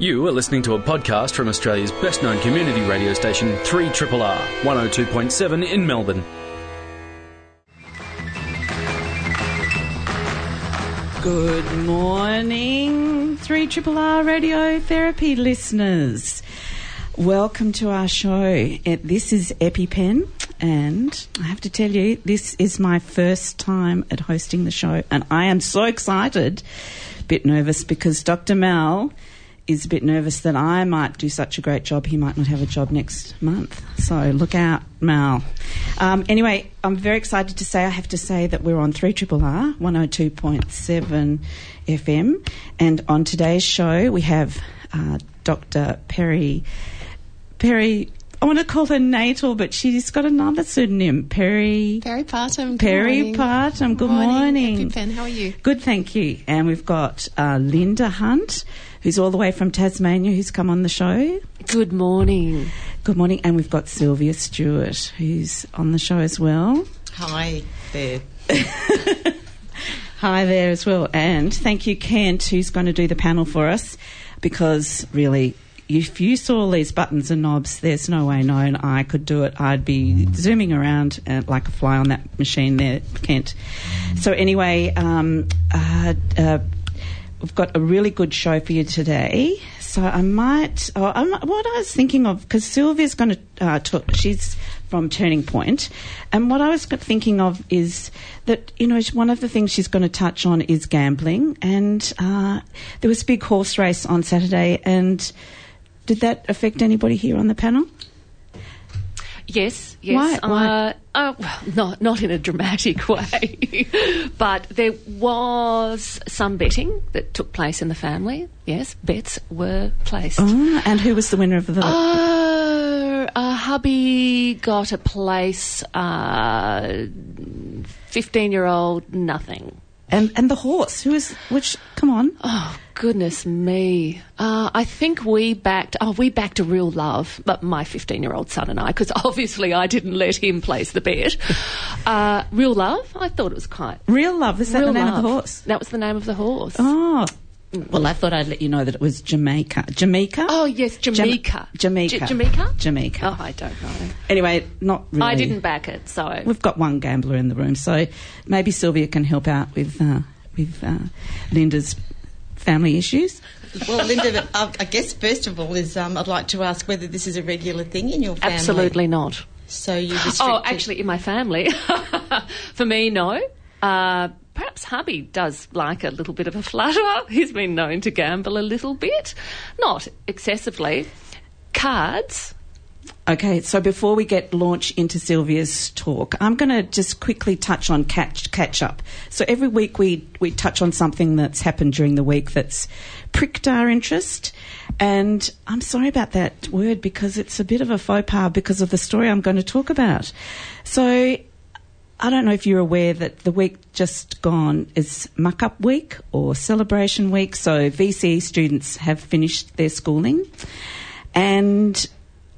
You are listening to a podcast from Australia's best known community radio station, 3RRR, 102.7 in Melbourne. Good morning, 3 Triple R Radio Therapy listeners. Welcome to our show. Eh, this is EpiPen, and I have to tell you, this is my first time at hosting the show, and I am so excited. A bit nervous because Dr. Mal is a bit nervous that I might do such a great job, he might not have a job next month. So look out, Mal. Um, anyway, I'm very excited to say I have to say that we're on 3 Triple R, 102.7 FM, and on today's show we have uh, Dr. Peri. Peri, I want to call her Natal, but she's got another pseudonym, Peri. Peri Partum. good Peri morning. Partum, good morning. EpiPen, how are you? Good, thank you. And we've got uh, Linda Hunt, who's all the way from Tasmania, who's come on the show. Good morning. Good morning. And we've got Sylvia Stuart, who's on the show as well. Hi there. Hi there as well. And thank you, Kent, who's going to do the panel for us, because really, if you saw these buttons and knobs, there's no way known I could do it. I'd be zooming around uh, like a fly on that machine there, Kent. So, anyway, um, uh, uh, we've got a really good show for you today. So, I might, oh, I'm, what I was thinking of, because Sylvia's going to uh, talk, she's from Turning Point. Point, and what I was thinking of is that, you know, one of the things she's going to touch on is gambling, and uh, there was a big horse race on Saturday, and did that affect anybody here on the panel? Yes, yes. Why- why? Uh, oh, well, not not in a dramatic way, but there was some betting that took place in the family. Yes, bets were placed. Oh, and who was the winner of the? Oh, uh, hubby got a place. uh, Fifteen-year-old, nothing. And and the horse? Who is which? Come on. Oh goodness me! Uh, I think we backed. Oh, we backed a real love, but my fifteen-year-old son and I, because obviously I didn't let him place the bet. Uh, real love. I thought it was quite. Real love. Is that real the name love. of the horse? That was the name of the horse. Oh. Well, I thought I'd let you know that it was Jamaica. Jamaica? Oh, yes, Jamaica. Jamaica. J- Jamaica? Jamaica. Oh, I don't know. Anyway, not really. I didn't back it, so We've got one gambler in the room, so maybe Sylvia can help out with uh, with uh, Linda's family issues. Well, Linda, I I guess first of all is um, I'd like to ask whether this is a regular thing in your family. absolutely not. So you restricted. Oh, actually, in my family, for me, no. Uh, perhaps hubby does like a little bit of a flutter. He's been known to gamble a little bit, not excessively. Cards. Okay, so before we get launch into Sylvia's talk, I'm going to just quickly touch on catch catch up. So every week we we touch on something that's happened during the week that's pricked our interest. And I'm sorry about that word because it's a bit of a faux pas because of the story I'm going to talk about. So I don't know if you're aware that the week just gone is muck up week or celebration week. So VCE students have finished their schooling. And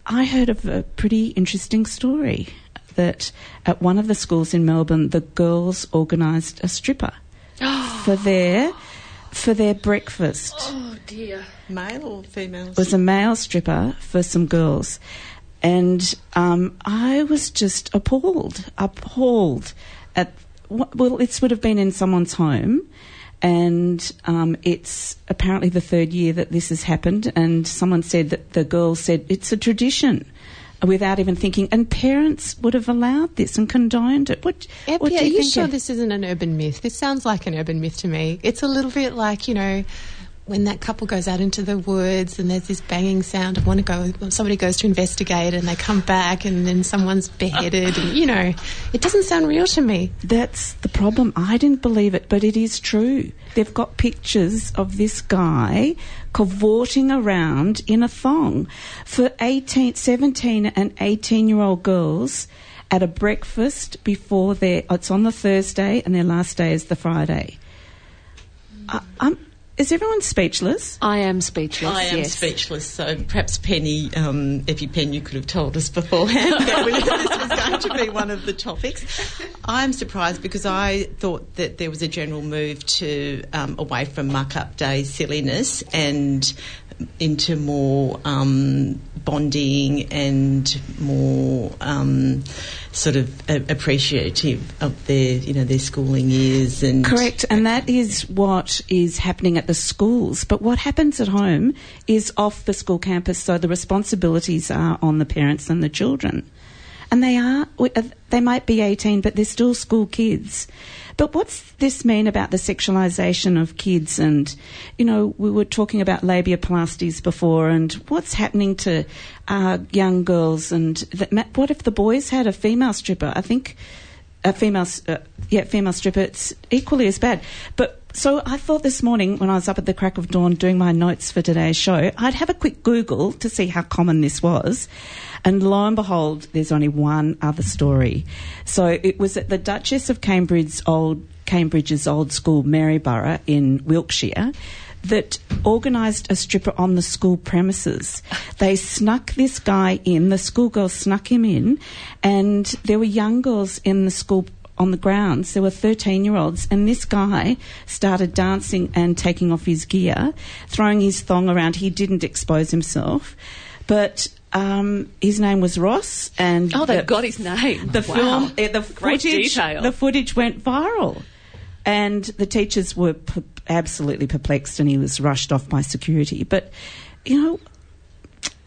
I heard of a pretty interesting story that at one of the schools in Melbourne, the girls organised a stripper for their for their breakfast. Oh dear. male or female? It was a male stripper for some girls. And um, I was just appalled, appalled at, what- well, this would have been in someone's home. And um, it's apparently the third year that this has happened. And someone said that the girl said it's a tradition without even thinking. And parents would have allowed this and condoned it. What, what do are you you think? sure Ed? this isn't an urban myth? This sounds like an urban myth to me. It's a little bit like, you know, when that couple goes out into the woods and there's this banging sound want to go somebody goes to investigate and they come back and then someone's beheaded and you know it doesn't sound real to me That's the problem. I didn't believe it, but it is true. They've got pictures of this guy cavorting around in a thong for 18, 17 and 18 year old girls at a breakfast before their, it's on the Thursday and their last day is the Friday. I, I'm, is everyone speechless? I am speechless. I am yes. speechless. So perhaps Penny, um, EpiPen, you could have told us beforehand that we- this was going to be one of the topics. I'm surprised because I thought that there was a general move to um, away from muck up day silliness and into more um, bonding and more um, sort of a- appreciative of their you know their schooling years and Correct, and that is what is happening at the schools. But what happens at home is off the school campus, so the responsibilities are on the parents and the children. And they are, uh, they might be 18, but they're still school kids. But what's this mean about the sexualisation of kids? And, you know, we were talking about labiaplasties before, and what's happening to uh, young girls? And that, what if the boys had a female stripper? I think a female, uh, yeah, female stripper, it's equally as bad. But so I thought this morning when I was up at the crack of dawn doing my notes for today's show, I'd have a quick Google to see how common this was. And lo and behold, there's only one other story. So it was at the Duchess of Cambridge's old Cambridge's old school Marlborough in Wiltshire that organised a stripper on the school premises. They snuck this guy in, the schoolgirls snuck him in, and there were young girls in the school on the grounds. There were 13 year olds, and this guy started dancing and taking off his gear, throwing his thong around. He didn't expose himself, but um, his name was Ross, and Oh, they've the- got his name. the Wow. film, uh, the Great footage, detail. the footage went viral, and the teachers were p- absolutely perplexed, and he was rushed off by security. But you know,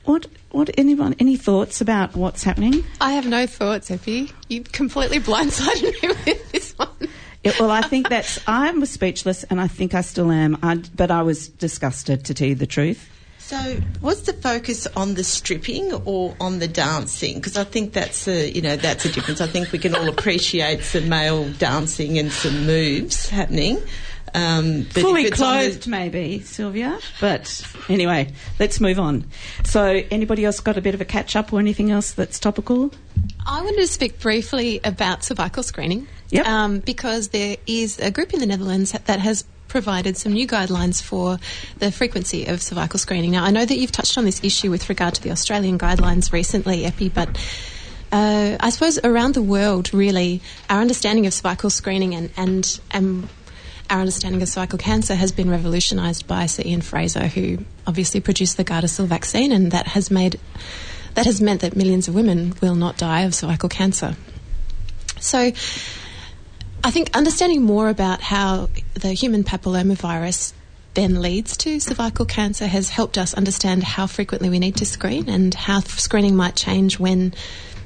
what? What? Anyone? Any thoughts about what's happening? I have no thoughts, Epi. You completely blindsided me with this one. It, well, I think that's. I was speechless, and I think I still am. I, but I was disgusted, to tell you the truth. So, was the focus on the stripping or on the dancing? Because I think that's a you know that's a difference. I think we can all appreciate some male dancing and some moves happening. Um, but Fully if it's on the- maybe, Sylvia. But anyway, let's move on. So, anybody else got a bit of a catch up or anything else that's topical? I wanted to speak briefly about cervical screening. Yep. Um, because there is a group in the Netherlands that has provided some new guidelines for the frequency of cervical screening. Now, I know that you've touched on this issue with regard to the Australian guidelines recently, Epi, but uh, I suppose around the world, really, our understanding of cervical screening and, and, and our understanding of cervical cancer has been revolutionised by Sir Ian Frazer, who obviously produced the Gardasil vaccine, and that has made that has meant that millions of women will not die of cervical cancer. So, I think understanding more about how the human papillomavirus then leads to cervical cancer has helped us understand how frequently we need to screen and how screening might change when,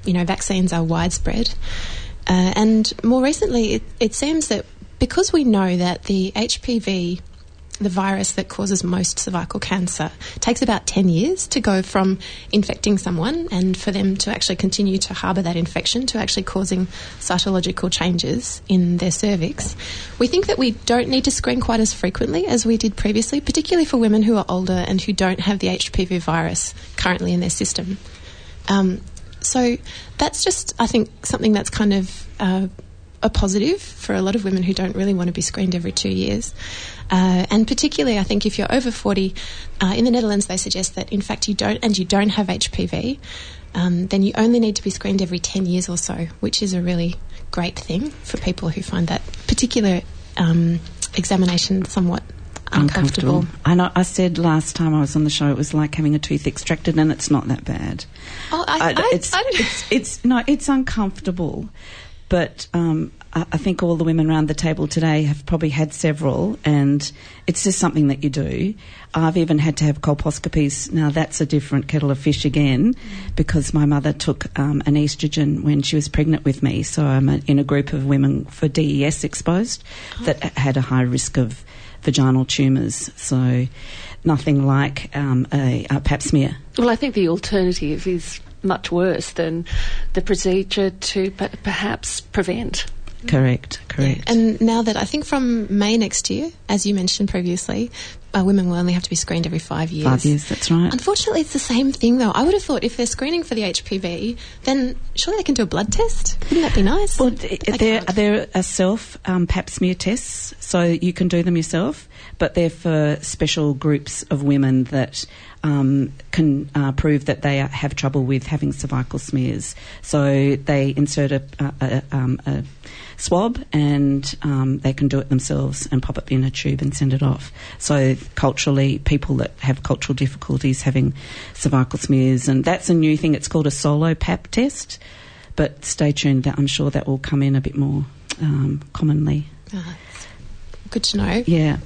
you know, vaccines are widespread. Uh, and more recently, it, it seems that because we know that the HPV, the virus that causes most cervical cancer, takes about 10 years to go from infecting someone and for them to actually continue to harbour that infection to actually causing cytological changes in their cervix. We think that we don't need to screen quite as frequently as we did previously, particularly for women who are older and who don't have the HPV virus currently in their system. Um, so that's just, I think, something that's kind of uh, a positive for a lot of women who don't really want to be screened every two years. Uh, and particularly, I think if you're over 40, uh, in the Netherlands, they suggest that in fact you don't, and you don't have HPV, um, then you only need to be screened every 10 years or so, which is a really great thing for people who find that particular um, examination somewhat uncomfortable. I know. I said last time I was on the show it was like having a tooth extracted, and it's not that bad. Oh, I, I- I, it's, I it's it's no, it's uncomfortable, but um, I, I think all the women around the table today have probably had several, and it's just something that you do. I've even had to have colposcopies. Now that's a different kettle of fish again, because my mother took um, an estrogen when she was pregnant with me, so I'm a, in a group of women for DES exposed that had a high risk of vaginal tumours. So nothing like um, a, a pap smear. Well, I think the alternative is much worse than the procedure to p- perhaps prevent. Correct, correct. And now that I think from May next year, as you mentioned previously, uh, women will only have to be screened every five years. Five years, that's right. Unfortunately, it's the same thing though. I would have thought if they're screening for the HPV, then surely they can do a blood test. Wouldn't that be nice? Well, But th- they there, there are self um, pap smear tests, so you can do them yourself, but they're for special groups of women that um, can uh, prove that they have trouble with having cervical smears. So they insert a, a, a, um, a swab and um, they can do it themselves and pop it in a tube and send it off. So culturally people that have cultural difficulties having cervical smears, and that's a new thing. It's called a solo pap test, but stay tuned. That I'm sure that will come in a bit more um, commonly. Ah, good to know. Yeah.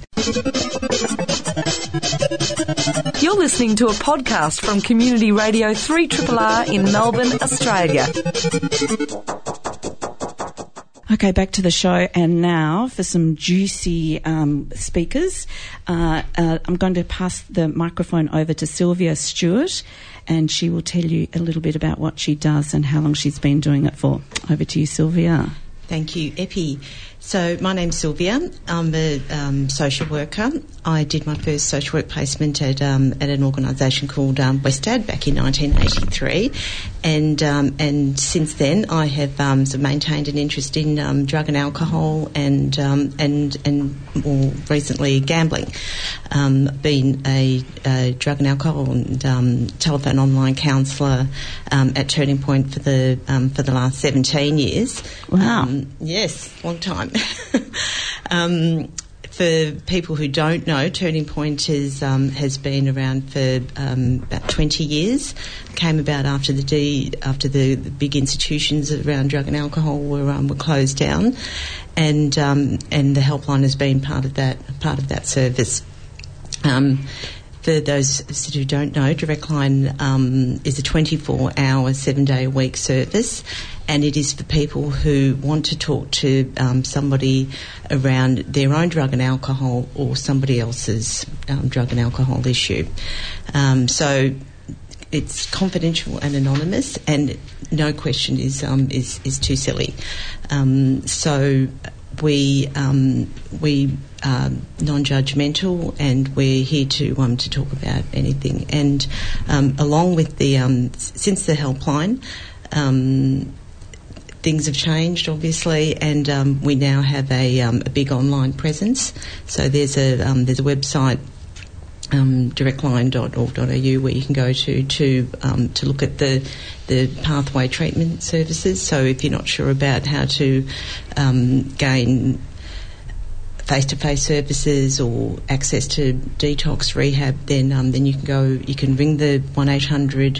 You're listening to a podcast from Community Radio 3RRR in Melbourne, Australia. Okay, back to the show, and now for some juicy um, speakers, uh, uh, I'm going to pass the microphone over to Sylvia Stuart, and she will tell you a little bit about what she does and how long she's been doing it for. Over to you, Sylvia. Thank you, Epi. So, my name's Sylvia. I'm a um, social worker. I did my first social work placement at, um, at an organisation called um, Westad back in 1983, and um, and since then I have um, sort of maintained an interest in um, drug and alcohol and um, and and more recently gambling. Um, been a, a drug and alcohol and um, telephone online counsellor um, at Turning Point for the um, for the last 17 years. Wow. Um, yes, long time. um, for people who don't know, Turning Point is, um, has been around for um, about 20 years. Came about after the after the, the big institutions around drug and alcohol were um, were closed down, and um, and the helpline has been part of that part of that service. Um, for those who don't know, Direct Line um, is a 24 hour, seven day a week service, and it is for people who want to talk to um, somebody around their own drug and alcohol or somebody else's um, drug and alcohol issue. Um, so it's confidential and anonymous, and no question is um, is is too silly. Um, so we um, we are non-judgmental, and we're here to um, to talk about anything. And along with the since the helpline. Um, Things have changed, obviously, and um, we now have a, um, a big online presence. So there's a um, there's a website um, directline.org.au where you can go to to um, to look at the the pathway treatment services. So if you're not sure about how to um, gain face-to-face services or access to detox rehab, then um, then you can go. You can ring the one 800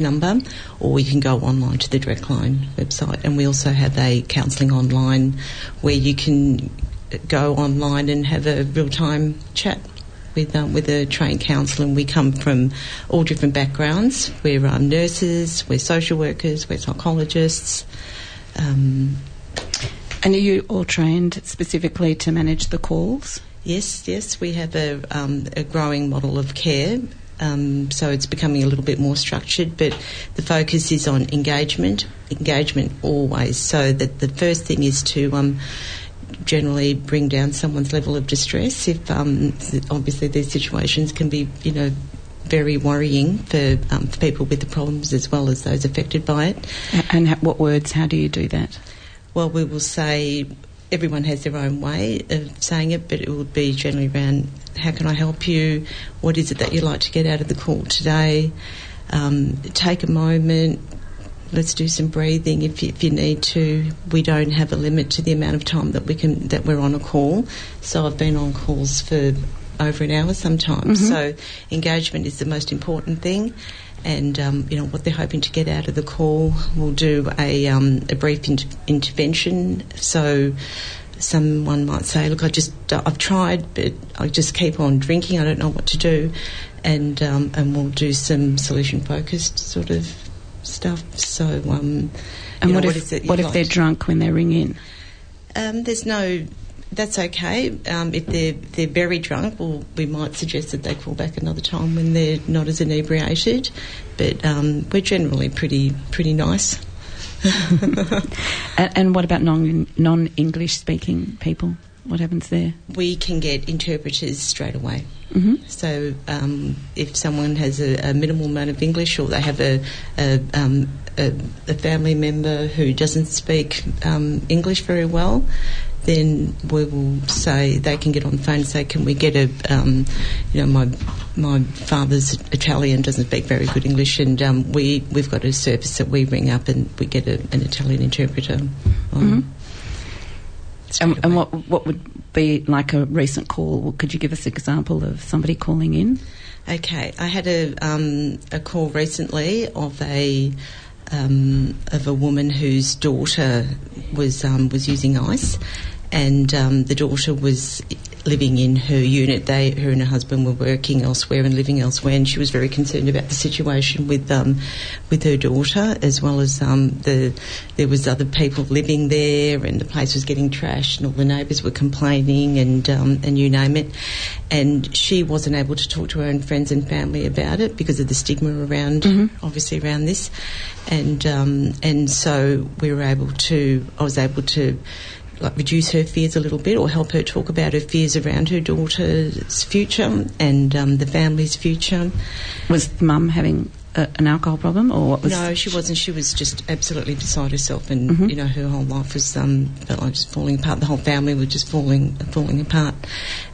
number, or you can go online to the Direct Line website. And we also have a counselling online where you can go online and have a real-time chat with um, with a trained counsellor. And we come from all different backgrounds. We're um, nurses, we're social workers, we're psychologists. And are you all trained specifically to manage the calls? Yes, yes, we have a, um, a growing model of care. Um, so it's becoming a little bit more structured, but the focus is on engagement, engagement always. So that the first thing is to um, generally bring down someone's level of distress. If um, obviously these situations can be, you know, very worrying for, um, for people with the problems as well as those affected by it. And what words? How do you do that? Well, we will say everyone has their own way of saying it, but it would be generally around how can I help you? What is it that you'd like to get out of the call today? Um, take a moment. Let's do some breathing if you, if you need to. We don't have a limit to the amount of time that we can that we're on a call. So I've been on calls for over an hour sometimes. So engagement is the most important thing. And um, you know what they're hoping to get out of the call. We'll do a, um, a brief inter- intervention. So someone might say, "Look, I just I've tried, but I just keep on drinking. I don't know what to do," and um, and we'll do some solution focused sort of stuff. So um, And you know, what, if is it what you'd if they're drunk when they ring in? um, there's no. That's okay. Um, if they're they're very drunk, well, we might suggest that they call back another time when they're not as inebriated. But um, we're generally pretty pretty nice. And, and what about non non English speaking people? What happens there? we can get interpreters straight away. hmm So um, if someone has a, a minimal amount of English, or they have a a, um, a, a family member who doesn't speak um, English very well, then we will say they can get on the phone and say, "Can we get a, um, you know, my my father's Italian doesn't speak very good English, and um, we we've got a service that we ring up and we get a, an Italian interpreter." on." straight And, and what what would be like a recent call? Could you give us an example of somebody calling in? Okay, I had a um, a call recently of a um, of a woman whose daughter was um, was using ice, and um, the daughter was living in her unit. They, her and her husband, were working elsewhere and living elsewhere, and she was very concerned about the situation with um, with her daughter, as well as um, the there was other people living there, and the place was getting trashed, and all the neighbours were complaining, and um, and you name it. And she wasn't able to talk to her own friends and family about it because of the stigma around, obviously around this, and um, and so we were able to. I was able to like reduce her fears a little bit or help her talk about her fears around her daughter's future and um, the family's future. Was mum having a, an alcohol problem, or what was? no, she wasn't. She was just absolutely beside herself, and Mhm. you know her whole life was um, felt like just falling apart. The whole family was just falling falling apart,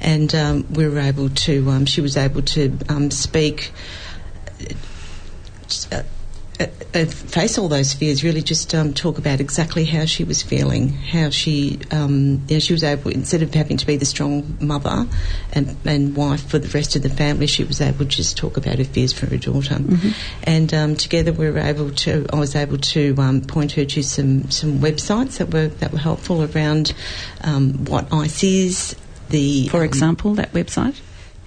and um, we were able to. Um, she was able to um, speak. Uh, uh, uh, face all those fears. Really, just um, talk about exactly how she was feeling, how she, um, you know, she was able instead of having to be the strong mother and, and wife for the rest of the family, she was able to just talk about her fears for her daughter. And um, together, we were able to. I was able to um, point her to some some websites that were that were helpful around um, what ICE is. The For example, that website.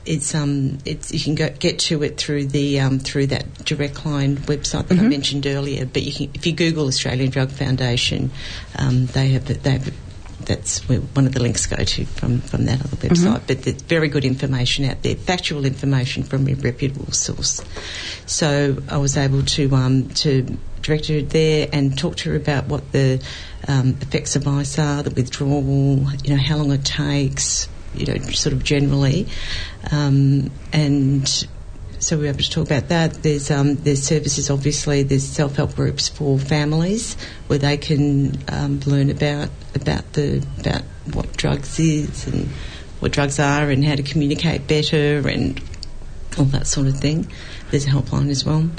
It's um it's you can go, get to it through the um, through that direct line website that I Mhm. mentioned earlier. But you can if you Google Australian Drug Foundation, um, they have they have that's where one of the links go to from, from that other website. But there's very good information out there, factual information from a reputable source. So I was able to um, to direct her there and talk to her about what the um, effects of ice are, the withdrawal, you know, how long it takes, you know, sort of generally, um, and so we were able to talk about that. There's um, there's services, obviously. There's self help groups for families where they can um, learn about about the about what drugs is and what drugs are and how to communicate better and all that sort of thing. There's a helpline as well.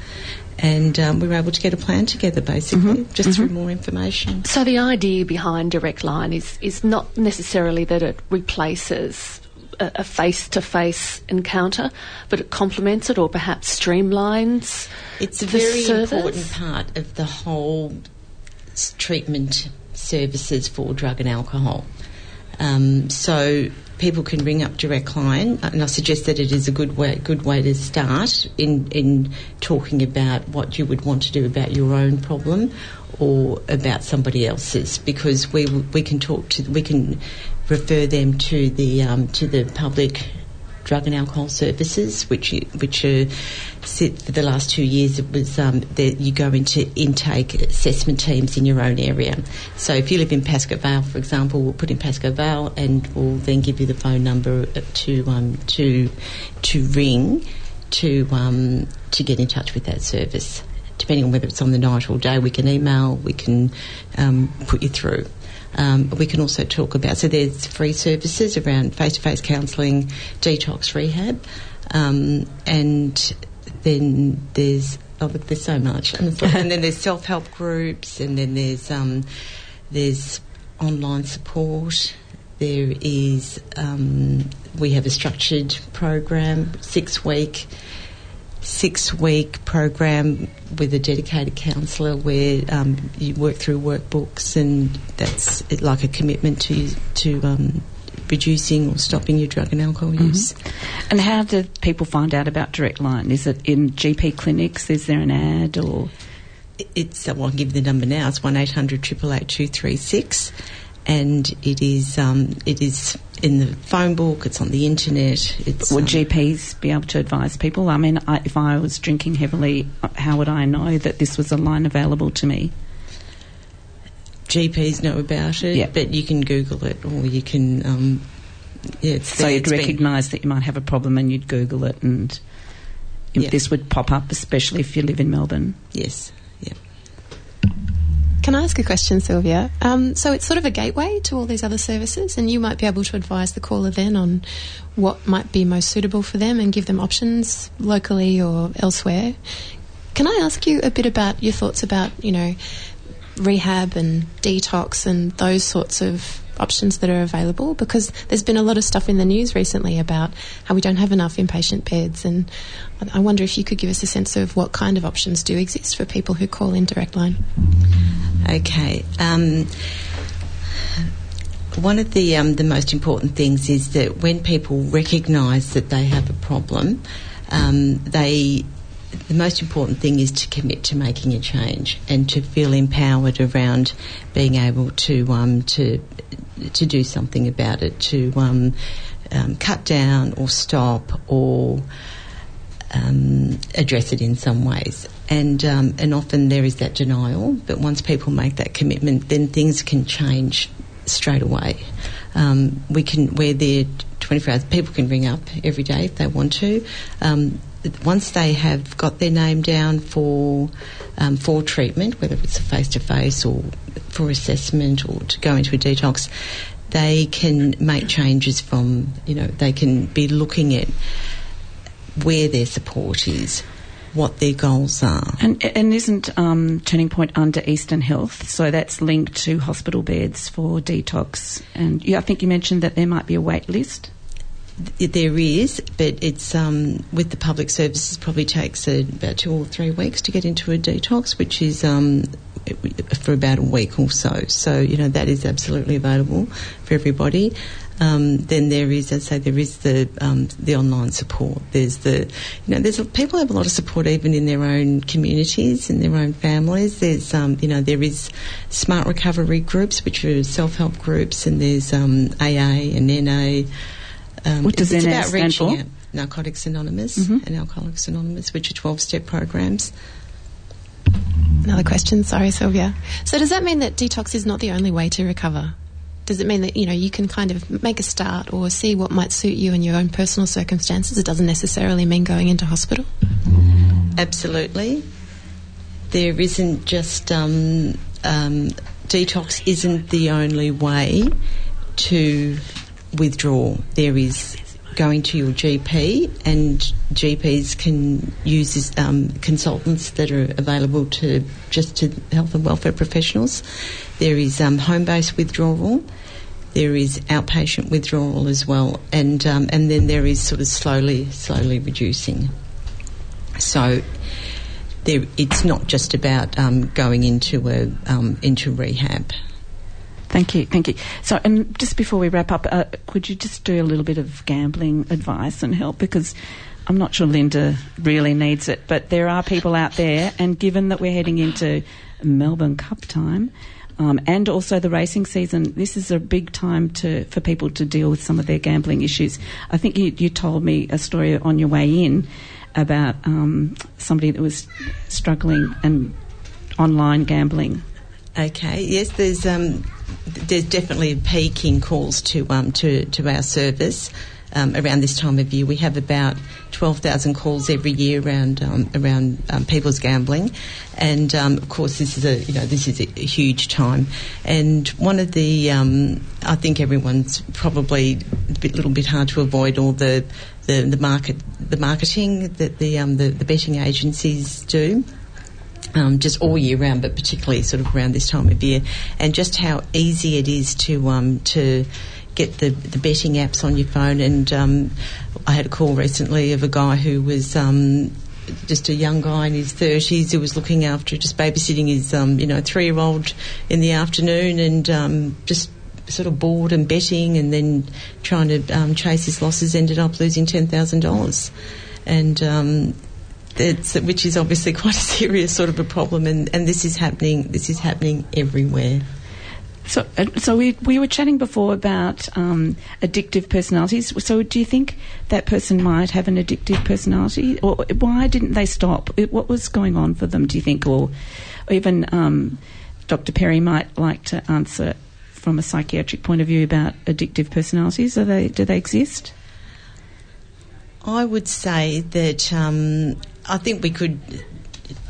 And um, we were able to get a plan together, basically, just through more information. So the idea behind Direct Line is is not necessarily that it replaces a a face-to-face encounter, but it complements it or perhaps streamlines. It's a very service. important part of the whole treatment services for drug and alcohol. Um, so people can ring up Direct Line, and I suggest that it is a good way, good way to start in in talking about what you would want to do about your own problem or about somebody else's, because we we can talk to we can refer them to the um, to the public drug and alcohol services, which which are for the last two years. It was um, that you go into intake assessment teams in your own area. So if you live in Pascoe Vale, for example, we'll put in Pascoe Vale, and we'll then give you the phone number to um, to to ring to um, to get in touch with that service. Depending on whether it's on the night or day, we can email, we can um, put you through. Um, we can also talk about so there's free services around face-to-face counselling, detox rehab, um, and then there's oh look, there's so much, and then there's self-help groups, and then there's um, there's online support. There is um, we have a structured program, six week six week program with a dedicated counsellor where um, you work through workbooks and that's like a commitment to to um, reducing or stopping your drug and alcohol use. And how do people find out about Direct Line? Is it in GP clinics? Is there an ad or? It's well, I'll give you the number now. It's one 236 and it is um, it is in the phone book. It's on the internet. It's Would um, GPs be able to advise people? I mean, I, if I was drinking heavily, how would I know that this was a line available to me? GPs know about it, Yeah. but you can Google it or you can. Um, yeah, it's So there. you'd It's been- recognise that you might have a problem and you'd Google it, and Yeah. this would pop up, especially if you live in Melbourne. Yes. Yeah. Can I ask a question, Sylvia? Um, so it's sort of a gateway to all these other services, and you might be able to advise the caller then on what might be most suitable for them and give them options locally or elsewhere. Can I ask you a bit about your thoughts about, you know, rehab and detox and those sorts of options that are available because there's been a lot of stuff in the news recently about how we don't have enough inpatient beds and I wonder if you could give us a sense of what kind of options do exist for people who call in direct line. Okay. Um, one of the um, the most important things is that when people recognise that they have a problem, um, they the most important thing is to commit to making a change and to feel empowered around being able to um, to to do something about it, to um, um, cut down or stop or um, address it in some ways. And um, and often there is that denial, but once people make that commitment, then things can change straight away. Um, we can we're there 24 hours. People can ring up every day if they want to. Um, once they have got their name down for um, for treatment, whether it's a face to face or for assessment or to go into a detox, they can make changes from you know they can be looking at where their support is, what their goals are. And, and isn't um, Turning Point under Eastern Health? So that's linked to hospital beds for detox. And you, I think you mentioned that there might be a wait list. There is, but it's um, with the public services probably takes uh, about two or three weeks to get into a detox, which is um, for about a week or so. So you know that is absolutely available for everybody. Um, then there is, as I say, there is the um, the online support. There's the, you know, there's people have a lot of support even in their own communities, in their own families. There's, um, you know, there is smart recovery groups, which are self help groups, and there's um, AA and NA. Um, what does it's NA about stand reaching for? out. Narcotics Anonymous Mhm. and Alcoholics Anonymous, which are 12 step programs. Another question, sorry, Sylvia. So does that mean that detox is not the only way to recover? Does it mean that you know you can kind of make a start or see what might suit you in your own personal circumstances? It doesn't necessarily mean going into hospital. Absolutely. There isn't just um, um, detox isn't the only way to withdraw. There is going to your GP, and GPs can use um, consultants that are available to just to health and welfare professionals. There is um, home-based withdrawal. There is outpatient withdrawal as well, and um, and then there is sort of slowly, slowly reducing. So there, it's not just about um, going into a um, into rehab. Thank you, thank you. So, and just before we wrap up, uh, could you just do a little bit of gambling advice and help? Because I'm not sure Linda really needs it, but there are people out there, and given that we're heading into Melbourne Cup time, um, and also the racing season, this is a big time to for people to deal with some of their gambling issues. I think you, you told me a story on your way in about um, somebody that was struggling and online gambling. Okay. Yes, there's um, there's definitely a peak in calls to um, to to our service. Um, around this time of year, we have about twelve thousand calls every year around um, around um, people's gambling, and um, of course this is a you know this is a, a huge time. And one of the um, I think everyone's probably a bit, little bit hard to avoid all the the, the market the marketing that the um, the, the betting agencies do um, just all year round, but particularly sort of around this time of year, and just how easy it is to um, to get the, the betting apps on your phone. And um, I had a call recently of a guy who was. Um, just a young guy in his thirties who was looking after just babysitting his um, you know three year old in the afternoon and um, just sort of bored and betting and then trying to um, chase his losses ended up losing ten thousand dollars and it's, which is obviously quite a serious sort of a problem, and, and this is happening. This is happening everywhere. So, uh, so we we were chatting before about um, addictive personalities. So, do you think that person might have an addictive personality, or why didn't they stop? What was going on for them? Do you think, or, or even um, Dr. Peri might like to answer from a psychiatric point of view about addictive personalities? Are they do they exist? I would say that um, I think we could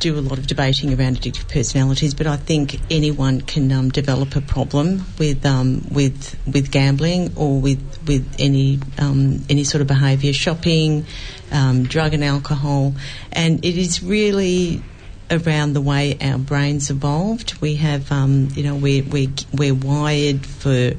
do a lot of debating around addictive personalities, but I think anyone can um, develop a problem with um, with with gambling or with with any um, any sort of behaviour, shopping, um, drug and alcohol, and it is really around the way our brains evolved. We have, um, you know, we're, we're, we're wired for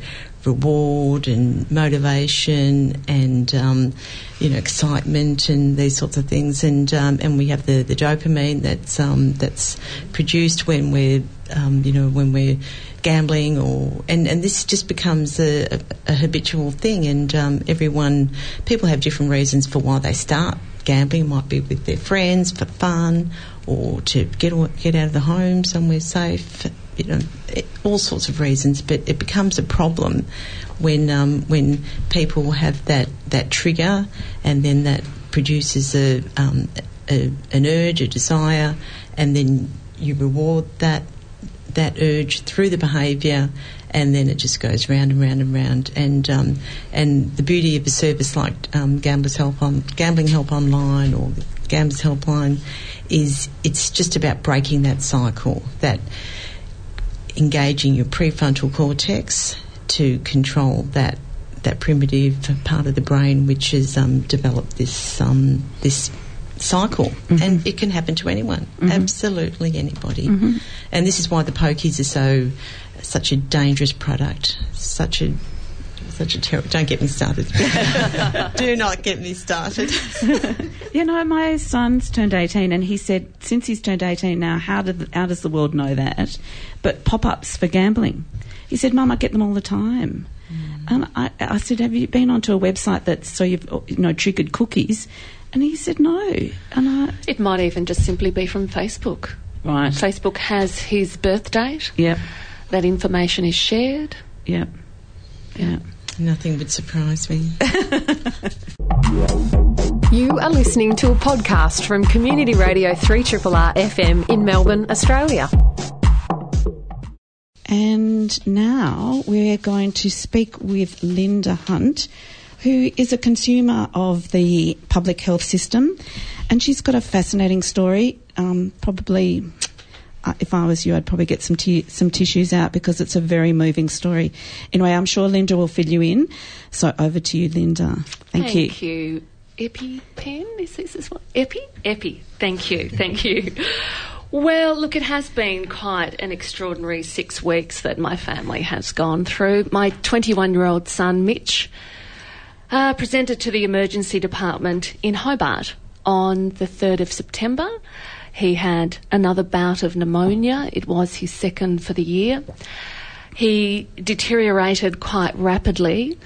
reward and motivation and um, you know excitement and these sorts of things. And um, and we have the, the dopamine that's um, that's produced when we're um, you know when we're gambling or and, and this just becomes a, a, a habitual thing. And um, everyone people have different reasons for why they start gambling. It might be with their friends for fun or to get get out of the home somewhere safe you know, all sorts of reasons, but it becomes a problem when um, when people have that, that trigger and then that produces a, um, a, an urge, a desire, and then you reward that that urge through the behaviour, and then it just goes round and round and round. And um, and the beauty of a service like um, Gamblers Help on Gambling Help Online or Gamblers Helpline is it's just about breaking that cycle that engaging your prefrontal cortex to control that that primitive part of the brain which has um, developed this um, this cycle, mm-hmm. and it can happen to anyone, mm-hmm. absolutely anybody. Mm-hmm. And this is why the pokies are so such a dangerous product, such a such a terrible. Don't get me started. Do not get me started. you know, my son's turned 18, and he said, since he's turned 18 now, how, did, how does the world know that? But pop ups for gambling. He said, Mum, I get them all the time. Mm. And I, I, said, Have you been onto a website that so you've you know triggered cookies? And he said, No. And I, it might even just simply be from Facebook. Right. Facebook has his birth date. Yep. That information is shared. Yep. Yeah. Nothing would surprise me. you are listening to a podcast from Community Radio 3RRR FM in Melbourne, Australia. And now we're going to speak with Linda Hunt, who is a consumer of the public health system. And she's got a fascinating story, um, probably if I was you, I'd probably get some t- some tissues out because it's a very moving story. Anyway, I'm sure Linda will fill you in. So over to you, Linda. Thank, Thank you. Thank you. EpiPen? Is this, is what? Epi? Epi. Thank you. Thank you. Well, look, it has been quite an extraordinary six weeks that my family has gone through. My 21 year old son, Mitch, uh, presented to the emergency department in Hobart on the 3rd of September. He had another bout of pneumonia. It was his second for the year. He deteriorated quite rapidly,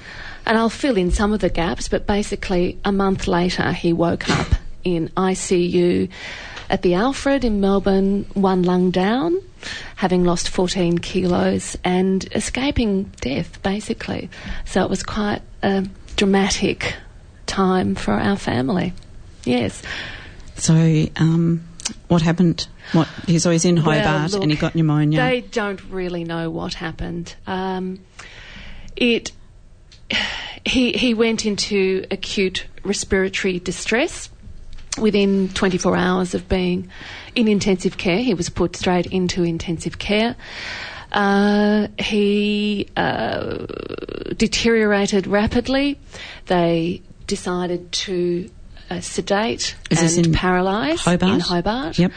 and I'll fill in some of the gaps, but basically, a month later, he woke up in ICU at the Alfred in Melbourne, one lung down, having lost 14 kilos and escaping death, basically. So it was quite a dramatic time for our family. Yes. So, um, what happened? What he's always in Hobart well, look, and he got pneumonia. They don't really know what happened. Um, it he he went into acute respiratory distress within 24 hours of being in intensive care. He was put straight into intensive care. Uh, he uh, deteriorated rapidly. They decided to uh, sedate Is and paralyse Hobart? in Hobart. Yep.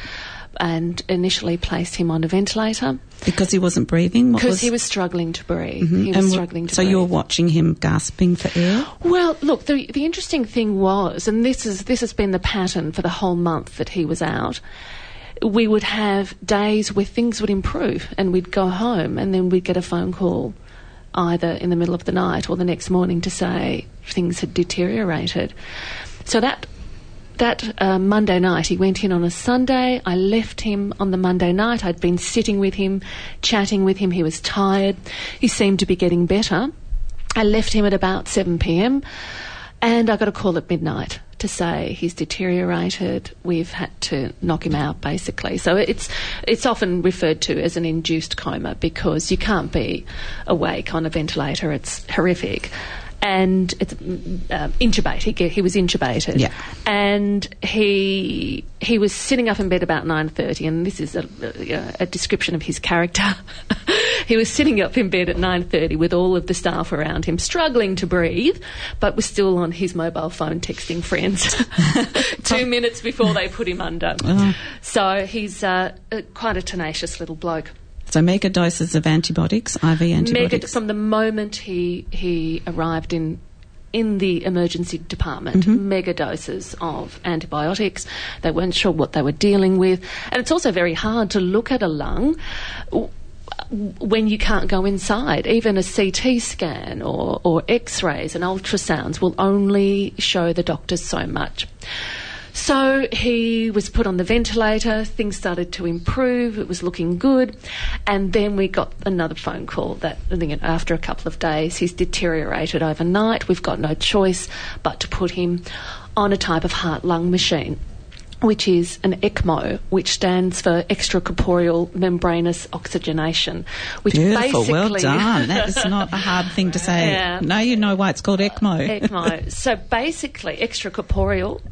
And initially placed him on a ventilator because he wasn't breathing. Because was... he was struggling to breathe. Mm-hmm. He was and struggling to. So breathe. you were watching him gasping for air. Well, look, the the interesting thing was, and this is this has been the pattern for the whole month that he was out we would have days where things would improve and we'd go home and then we'd get a phone call either in the middle of the night or the next morning to say things had deteriorated. So that that uh, Monday night, he went in on a Sunday. I left him on the Monday night. I'd been sitting with him, chatting with him. He was tired. He seemed to be getting better. I left him at about 7 pm and I got a call at midnight to say he's deteriorated. We've had to knock him out, basically. So it's it's often referred to as an induced coma because you can't be awake on a ventilator. It's horrific and it's uh, intubated. He, he, was intubated, yeah. and he he was sitting up in bed about nine thirty, and this is a, a, a description of his character. he was sitting up in bed at nine thirty with all of the staff around him, struggling to breathe, but was still on his mobile phone texting friends. Two minutes before they put him under. Uh-huh. So he's uh, quite a tenacious little bloke. So mega doses of antibiotics, IV antibiotics. Mega, from the moment he he arrived in in the emergency department, mm-hmm. mega doses of antibiotics. They weren't sure what they were dealing with, and it's also very hard to look at a lung when you can't go inside. Even a CT scan or, or X-rays and ultrasounds will only show the doctors so much. So he was put on the ventilator, things started to improve, it was looking good, and then we got another phone call that I think after a couple of days he's deteriorated overnight. We've got no choice but to put him on a type of heart lung machine. Which is an ECMO, which stands for extracorporeal membranous oxygenation. Which Beautiful, basically well done. That is not a hard thing to say. Yeah. Now you know why it's called ECMO. ECMO. so basically, extracorporeal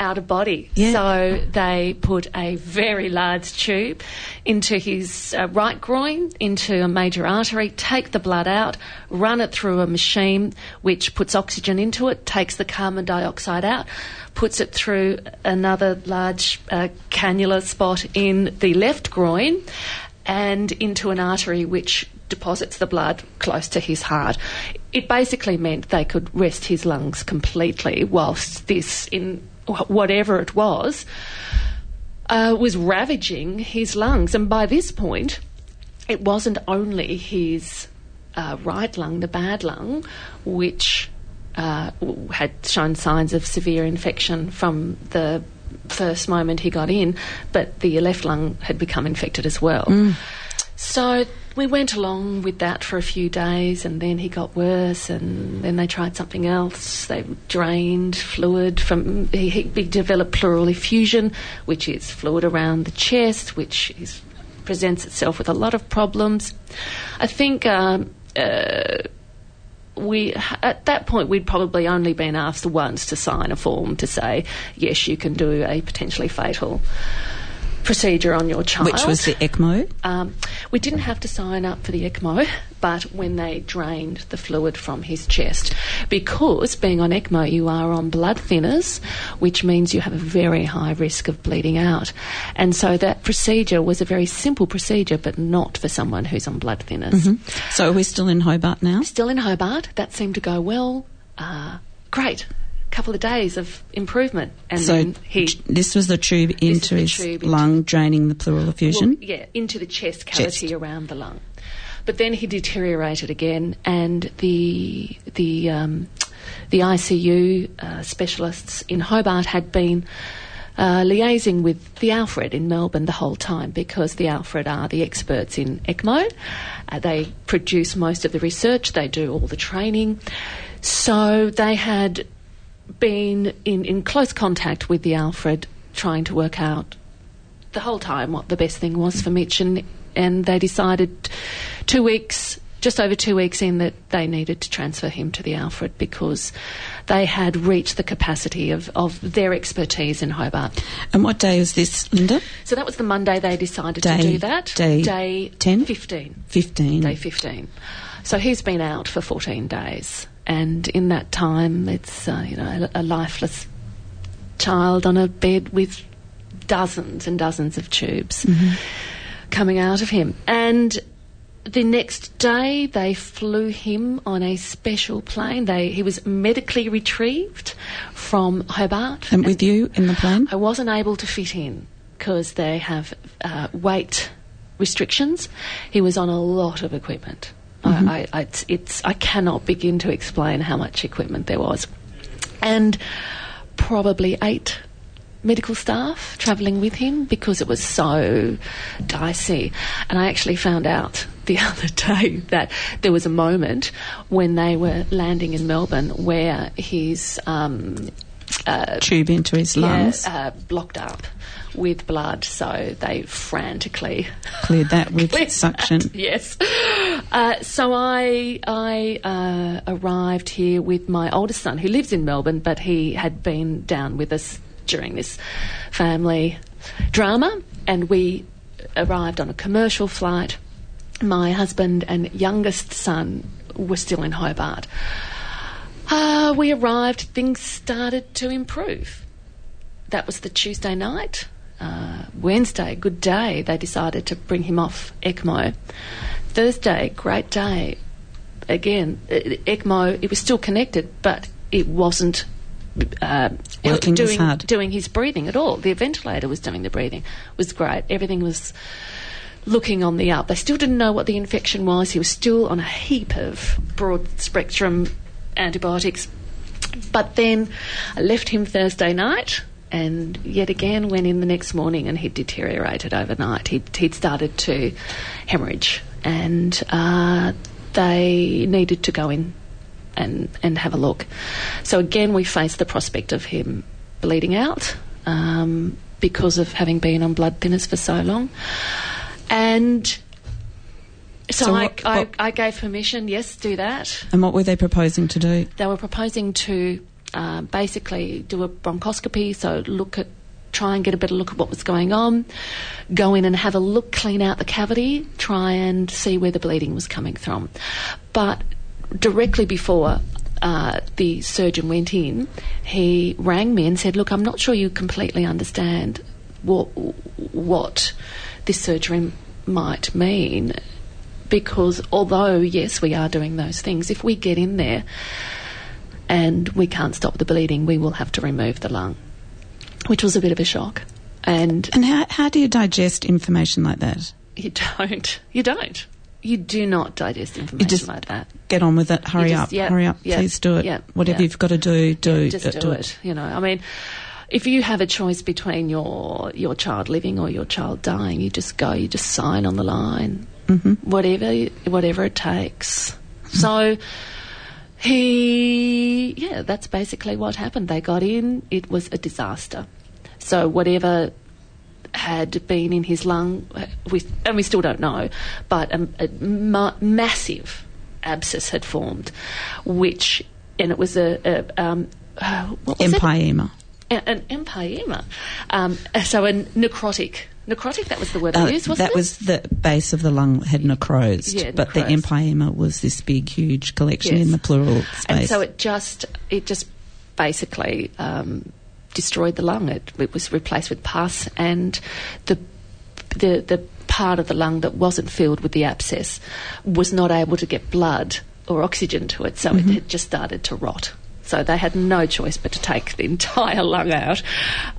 out of body. Yeah. So they put a very large tube into his uh, right groin, into a major artery, take the blood out, run it through a machine which puts oxygen into it, takes the carbon dioxide out, puts it through another large uh, cannula spot in the left groin and into an artery which deposits the blood close to his heart. It basically meant they could rest his lungs completely whilst this, in whatever it was, uh, was ravaging his lungs. And by this point, it wasn't only his uh, right lung, the bad lung, which uh, had shown signs of severe infection from the first moment he got in, but the left lung had become infected as well. So we went along with that for a few days, and then he got worse, and then they tried something else. They drained fluid from. He, he developed pleural effusion, which is fluid around the chest, which is, presents itself with a lot of problems. I think. Um, uh, we at that point we'd probably only been asked once to sign a form to say yes you can do a potentially fatal procedure on your child Which was the ECMO. um, we didn't have to sign up for the ECMO, but when they drained the fluid from his chest, because being on ECMO, you are on blood thinners, which means you have a very high risk of bleeding out. And so that procedure was a very simple procedure, but not for someone who's on blood thinners. So we're still in Hobart now. Still in Hobart, that seemed to go well. Uh, great. Couple of days of improvement, and So then he this was the tube into the his tube into- lung, draining the pleural effusion. Well, yeah, into the chest cavity Chest. around the lung. But then he deteriorated again, and the the um, the ICU uh, specialists in Hobart had been. Uh, liaising with the Alfred in Melbourne the whole time because the Alfred are the experts in ECMO. Uh, they produce most of the research, they do all the training. So they had been in, in close contact with the Alfred trying to work out the whole time what the best thing was for Mitch, and and they decided two weeks, just over two weeks in, that they needed to transfer him to the Alfred because they had reached the capacity of, of their expertise in Hobart. And what day was this, Linda? So that was the Monday they decided Day- to do that. day day 10? 15. 15. Day 15. So he's been out for 14 days. And in that time, it's, uh, you know, a, a lifeless child on a bed with dozens and dozens of tubes coming out of him. And the next day, they flew him on a special plane. They, he was medically retrieved from Hobart. And with you in the plane? I wasn't able to fit in because they have uh, weight restrictions. He was on a lot of equipment. I, I, it's, it's, I cannot begin to explain how much equipment there was. And probably eight medical staff travelling with him because it was so dicey. And I actually found out the other day that there was a moment when they were landing in Melbourne where his um, Tube into his lungs. yeah, uh, blocked up with blood, so they frantically Cleared that with cleared suction. that, yes. Uh, so I I uh, arrived here with my oldest son, who lives in Melbourne, but he had been down with us during this family drama, and we arrived on a commercial flight. My husband and youngest son were still in Hobart. Uh, we arrived, things started to improve. That was the Tuesday night. Uh, Wednesday, good day, they decided to bring him off ECMO. Thursday, great day. Again, uh, ECMO, it was still connected, but it wasn't uh, Working doing, hard. doing his breathing at all. The ventilator was doing the breathing. It was great. Everything was looking on the up. They still didn't know what the infection was. He was still on a heap of broad spectrum antibiotics. But then I left him Thursday night and yet again went in the next morning and he'd deteriorated overnight. He'd, he'd started to hemorrhage and uh, they needed to go in and, and have a look. So again, we faced the prospect of him bleeding out um, because of having been on blood thinners for so long. And so, So I, what- I, I gave permission, yes, do that. And what were they proposing to do? They were proposing to uh, basically do a bronchoscopy, so look at, try and get a better look at what was going on, go in and have a look, clean out the cavity, try and see where the bleeding was coming from. But directly before uh, the surgeon went in, he rang me and said, "Look, I'm not sure you completely understand what what this surgery might mean." Because although yes, we are doing those things, if we get in there and we can't stop the bleeding, we will have to remove the lung, which was a bit of a shock. And And how, how do you digest information like that? you don't, you don't, you do not digest information like that. Get on with it. Hurry just- up. yeah, hurry up. yeah, Please do it. yeah, Whatever you've got to do, do, Just uh, do, it. You know, I mean, if you have a choice between your your child living or your child dying, you just go, you just sign on the line, mm-hmm. whatever whatever it takes. So he, yeah, that's basically what happened. They got in, it was a disaster. So whatever had been in his lung, we, and we still don't know, but a, a ma- massive abscess had formed, which, and it was a, a um, uh, what was it? Empyema. An empyema. Um, so a necrotic. Necrotic, that was the word Uh, used, wasn't that it? was the base of the lung had necrosed, Yeah, but the empyema was this big, huge collection Yes. in the pleural space. And so it just it just basically um, destroyed the lung. It, it was replaced with pus, and the the the part of the lung that wasn't filled with the abscess was not able to get blood or oxygen to it, so Mm-hmm. it had just started to rot. So they had no choice but to take the entire lung out,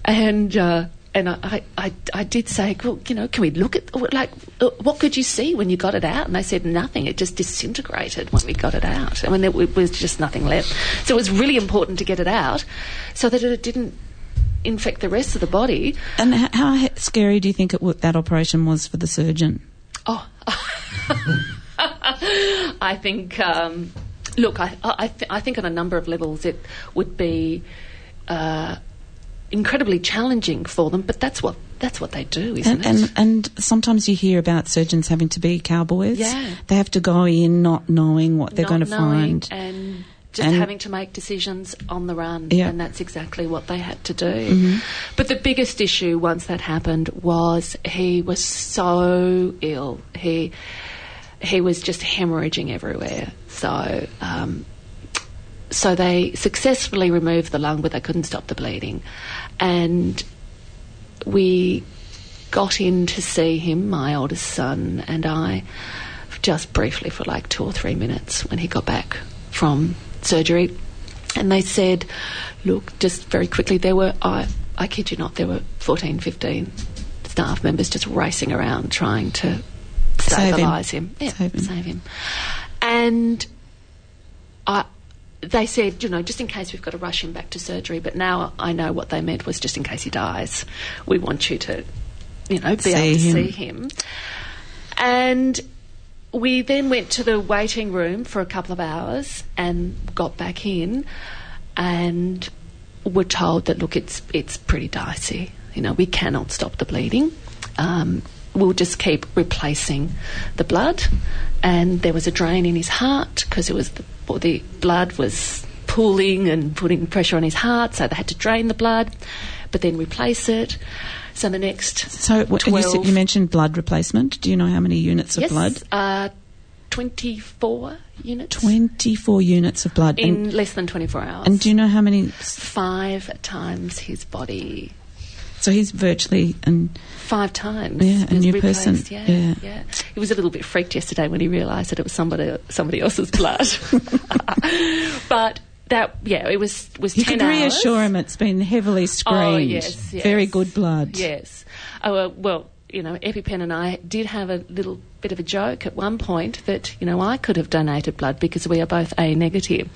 and. Uh, and I, I, I did say, well, you know, can we look at like uh, what could you see when you got it out? And they said nothing. It just disintegrated when we got it out. I mean, there was just nothing left. So it was really important to get it out, so that it didn't infect the rest of the body. and how scary do you think w- that operation was for the surgeon? Oh, I think. Um, look, I, I, th- I think on a number of levels it would be uh, incredibly challenging for them. But that's what that's what they do, isn't And, it? and and sometimes you hear about surgeons having to be cowboys. Yeah. They have to go in not knowing what they're Not going to find. and just And- having to make decisions on the run, Yeah. and that's exactly what they had to do. But the biggest issue once that happened was he was so ill. He he was just hemorrhaging everywhere. So. Um, so they successfully removed the lung, but they couldn't stop the bleeding. And we got in to see him, my oldest son and I, just briefly for like two or three minutes when he got back from surgery. And they said, look, just very quickly, there were, I, I kid you not, there were 14, 15 staff members just racing around trying to Save him. stabilise him. Yeah, Save him. save him. And I, they said, you know, just in case we've got to rush him back to surgery, but now I know what they meant was just in case he dies, we want you to, you know, be See able to him. see him. And we then went to the waiting room for a couple of hours and got back in and were told that, look, it's, it's pretty dicey. You know, we cannot stop the bleeding. Um, we'll just keep replacing the blood. And there was a drain in his heart because it was the, the blood was pooling and putting pressure on his heart, so they had to drain the blood, but then replace it. So the next So what, you, you mentioned blood replacement. Do you know how many units of yes, blood? Uh, 24 units 24 units of blood. in and, less than 24 hours. and do you know how many? Five times his body. So he's virtually and five times. Yeah, a new replaced, person. Yeah, Yeah. yeah, He was a little bit freaked yesterday when he realised that it was somebody somebody else's blood. but that, yeah, it was was you hours. reassure him it's been heavily oh, screened. Oh yes, yes. Very good blood. Yes. Oh well, you know, EpiPen and I did have a little bit of a joke at one point that you know I could have donated blood because we are both A negative,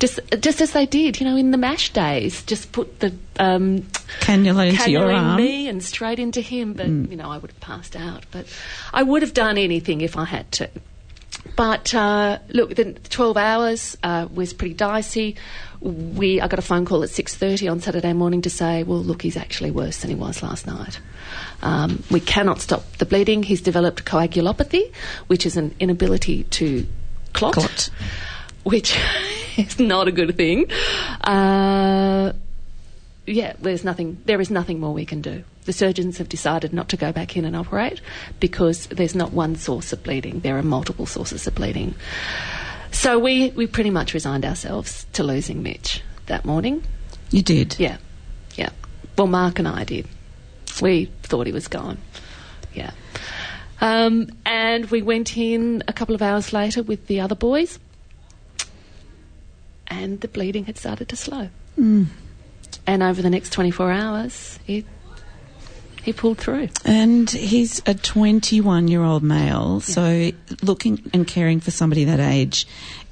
just just as they did, you know, in the Mash days, just put the um, Cannula into your arm. me and straight into him. But you know, I would have passed out. But I would have done anything if I had to. But uh, look, the 12 hours uh, was pretty dicey. We, I got a phone call at 6:30 on Saturday morning to say, well, look, he's actually worse than he was last night. Um, we cannot stop the bleeding. He's developed coagulopathy, which is an inability to clot, Clot. which is not a good thing. Uh, yeah, there's nothing. There is nothing more we can do. The surgeons have decided not to go back in and operate because there's not one source of bleeding. There are multiple sources of bleeding. So we we pretty much resigned ourselves to losing Mitch that morning. You did. Yeah, yeah. Well, Mark and I did. We thought he was gone. Yeah. Um, and we went in a couple of hours later with the other boys, and the bleeding had started to slow. And over the next 24 hours, it, he pulled through. And he's a 21 year old male, so looking and caring for somebody that age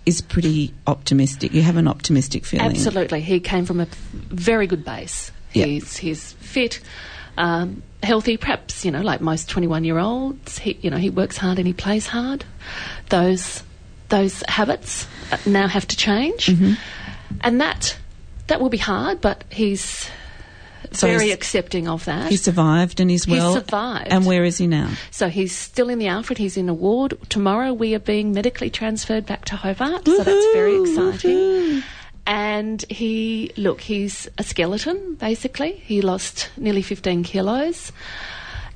is pretty optimistic. You have an optimistic feeling. Absolutely. He came from a very good base. Yeah. He's, he's fit, um, healthy, perhaps, you know, like most 21 year olds. He, you know, he works hard and he plays hard. Those, those habits uh, now have to change. Mm-hmm. And that, that will be hard, but he's So very accepting of that. He survived and he's well. He survived. And where is he now? So he's still in the Alfred. He's in a ward. Tomorrow we are being medically transferred back to Hobart. So that's very Woohoo, exciting. woohoo. And he, look, he's a skeleton, basically. He lost nearly 15 kilos.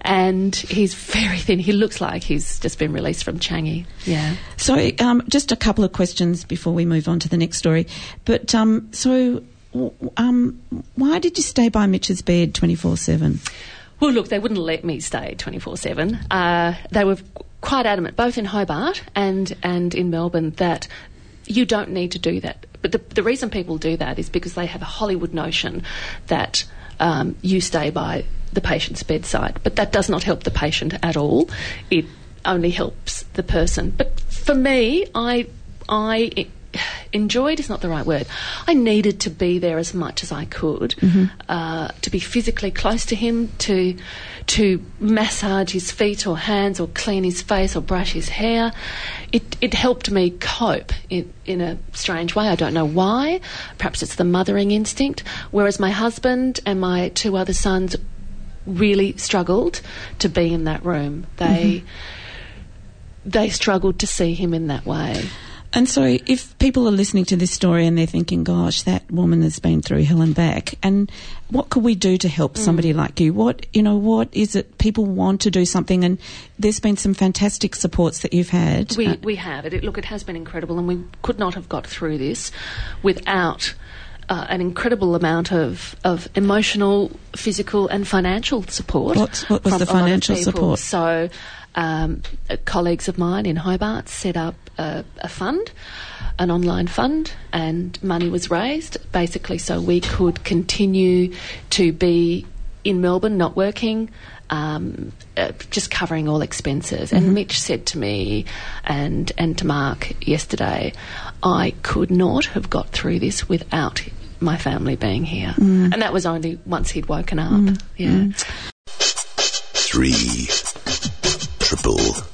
And he's very thin. He looks like he's just been released from Changi. Yeah. So, um, just a couple of questions before we move on to the next story. But um, so, um, why did you stay by Mitch's bed 24 7? Well, look, they wouldn't let me stay 24 7. Uh, they were quite adamant, both in Hobart and, and in Melbourne, that you don't need to do that. But the, the reason people do that is because they have a Hollywood notion that um, you stay by the patient's bedside. But that does not help the patient at all. It only helps the person. But for me, I, I enjoyed is not the right word. I needed to be there as much as I could, uh, to be physically close to him, to to massage his feet or hands, or clean his face, or brush his hair. It it helped me cope in in a strange way. I don't know why. Perhaps it's the mothering instinct. Whereas my husband and my two other sons really struggled to be in that room. They they struggled to see him in that way. And so, if people are listening to this story and they're thinking, gosh, that woman has been through hell and back, and what could we do to help somebody like you? What, you know, what is it? People want to do something, and there's been some fantastic supports that you've had. We, Uh, we have. It, look, it has been incredible, and we could not have got through this without uh, an incredible amount of, of emotional, physical, and financial support. What's- what was the a lot of financial support? So, um, colleagues of mine in Hobart set up a, a fund, an online fund, and money was raised basically so we could continue to be in Melbourne, not working, um, uh, just covering all expenses. And Mitch said to me and and to Mark yesterday, I could not have got through this without my family being here, and that was only once he'd woken up. Yeah. three triple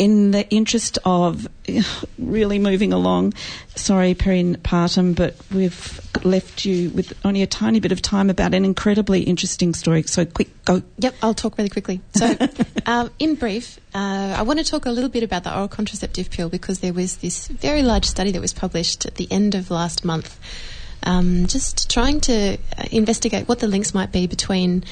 in the interest of really moving along, sorry, Peri-Partum, but we've left you with only a tiny bit of time about an incredibly interesting story. So, quick, go. Yep, I'll talk really quickly. So, um, in brief, uh, I want to talk a little bit about the oral contraceptive pill because there was this very large study that was published at the end of last month, um, just trying to uh, investigate what the links might be between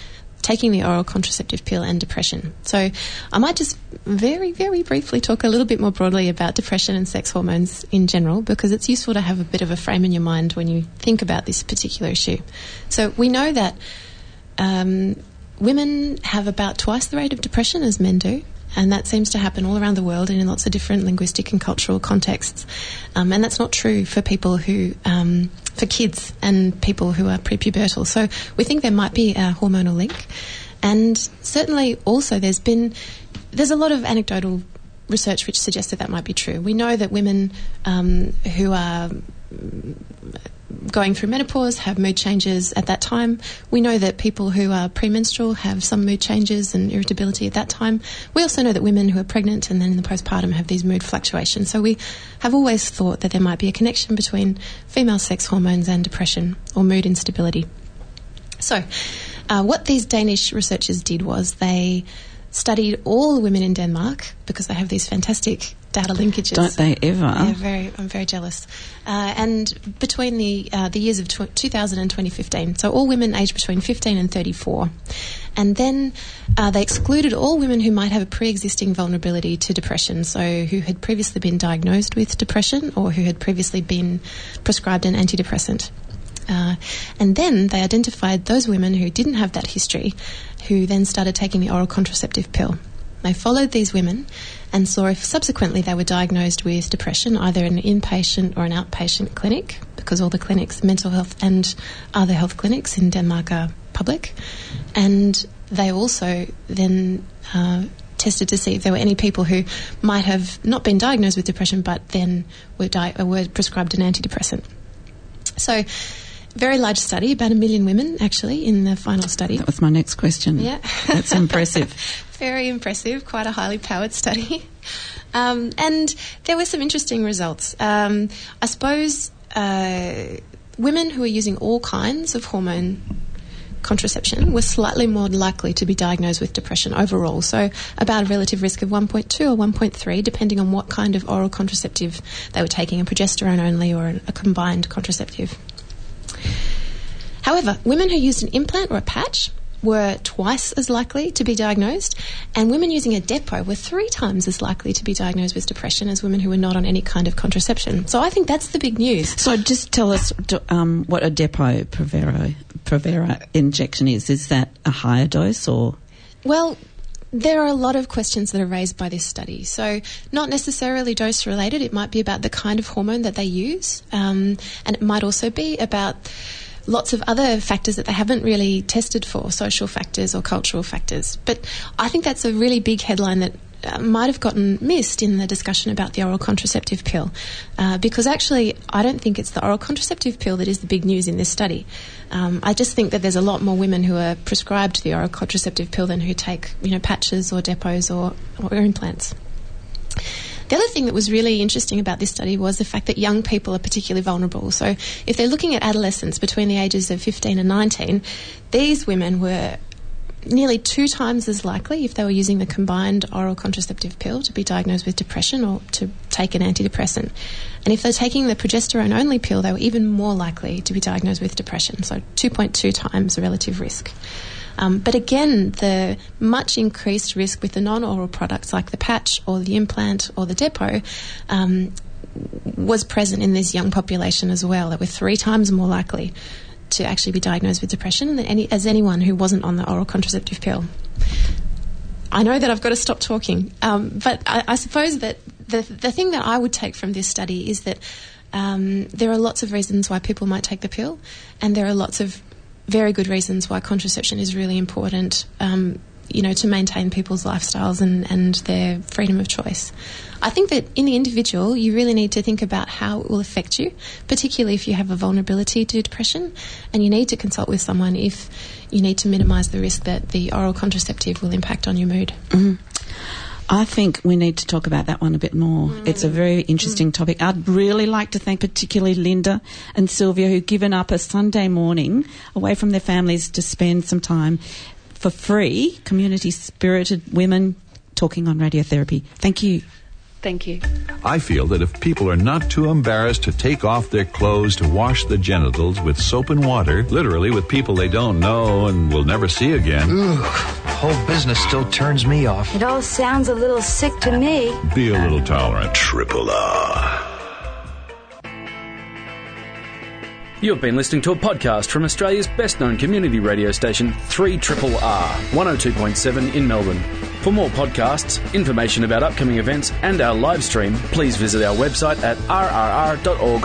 taking the oral contraceptive pill and depression. So I might just very, very briefly talk a little bit more broadly about depression and sex hormones in general because it's useful to have a bit of a frame in your mind when you think about this particular issue. So we know that um, women have about twice the rate of depression as men do. And that seems to happen all around the world and in lots of different linguistic and cultural contexts. Um, and that's not true for people who, um, for kids and people who are prepubertal. So we think there might be a hormonal link. And certainly also there's been, there's a lot of anecdotal research which suggests that that might be true. We know that women um, who are going through menopause have mood changes at that time. We know that people who are premenstrual have some mood changes and irritability at that time. We also know that women who are pregnant and then in the postpartum have these mood fluctuations. So we have always thought that there might be a connection between female sex hormones and depression or mood instability. So, uh, what these Danish researchers did was they studied all the women in Denmark because they have these fantastic data linkages. Don't they ever? Yeah, very. I'm very jealous. Uh, and between the uh, the years of tw- 2000 and 2015, so all women aged between 15 and 34, and then uh, they excluded all women who might have a pre-existing vulnerability to depression, so who had previously been diagnosed with depression or who had previously been prescribed an antidepressant. Uh, and then they identified those women who didn't have that history, who then started taking the oral contraceptive pill. They followed these women and saw if subsequently they were diagnosed with depression, either in an inpatient or an outpatient clinic, because all the clinics, mental health and other health clinics in Denmark are public. And they also then uh, tested to see if there were any people who might have not been diagnosed with depression but then were, di- were prescribed an antidepressant. So, very large study, about a million women actually in the final study. That was my next question. Yeah. That's impressive. Very impressive, quite a highly powered study. Um, and there were some interesting results. Um, I suppose uh, women who are using all kinds of hormone contraception were slightly more likely to be diagnosed with depression overall. So, about a relative risk of 1.2 or 1.3, depending on what kind of oral contraceptive they were taking a progesterone only or a combined contraceptive. However, women who used an implant or a patch were twice as likely to be diagnosed, and women using a depot were three times as likely to be diagnosed with depression as women who were not on any kind of contraception. So I think that's the big news. So just tell us um, what a depot Provera, Provera injection is. Is that a higher dose or? Well, there are a lot of questions that are raised by this study. So, not necessarily dose related, it might be about the kind of hormone that they use, um, and it might also be about lots of other factors that they haven't really tested for, social factors or cultural factors. But I think that's a really big headline that uh, might have gotten missed in the discussion about the oral contraceptive pill. Uh, because actually, I don't think it's the oral contraceptive pill that is the big news in this study. Um, I just think that there's a lot more women who are prescribed the oral contraceptive pill than who take, you know, patches or depots or, or implants. The other thing that was really interesting about this study was the fact that young people are particularly vulnerable. So, if they're looking at adolescents between the ages of 15 and 19, these women were nearly two times as likely if they were using the combined oral contraceptive pill to be diagnosed with depression or to take an antidepressant. And if they're taking the progesterone only pill, they were even more likely to be diagnosed with depression, so 2.2 times the relative risk. Um, but again, the much increased risk with the non oral products like the patch or the implant or the depot um, was present in this young population as well. They were three times more likely to actually be diagnosed with depression than any, as anyone who wasn't on the oral contraceptive pill. I know that I've got to stop talking, um, but I, I, suppose that the the thing that I would take from this study is that um, there are lots of reasons why people might take the pill, and there are lots of very good reasons why contraception is really important. Um, you know, to maintain people's lifestyles and, and their freedom of choice. I think that in the individual, you really need to think about how it will affect you, particularly if you have a vulnerability to depression, and you need to consult with someone if you need to minimise the risk that the oral contraceptive will impact on your mood. Mm-hmm. I think we need to talk about that one a bit more. Mm. It's a very interesting mm. topic. I'd really like to thank particularly Linda and Sylvia who've given up a Sunday morning away from their families to spend some time for free, community spirited women talking on radiotherapy. Thank you. Thank you. I feel that if people are not too embarrassed to take off their clothes to wash the genitals with soap and water, literally with people they don't know and will never see again, Whole business still turns me off. It all sounds a little sick to me. be a little tolerant. Triple R. You have been listening to a podcast from Australia's best known community radio station, 3 Triple R, 102.7 in Melbourne. For more podcasts, information about upcoming events, and our live stream, please visit our website at rrr.org.au.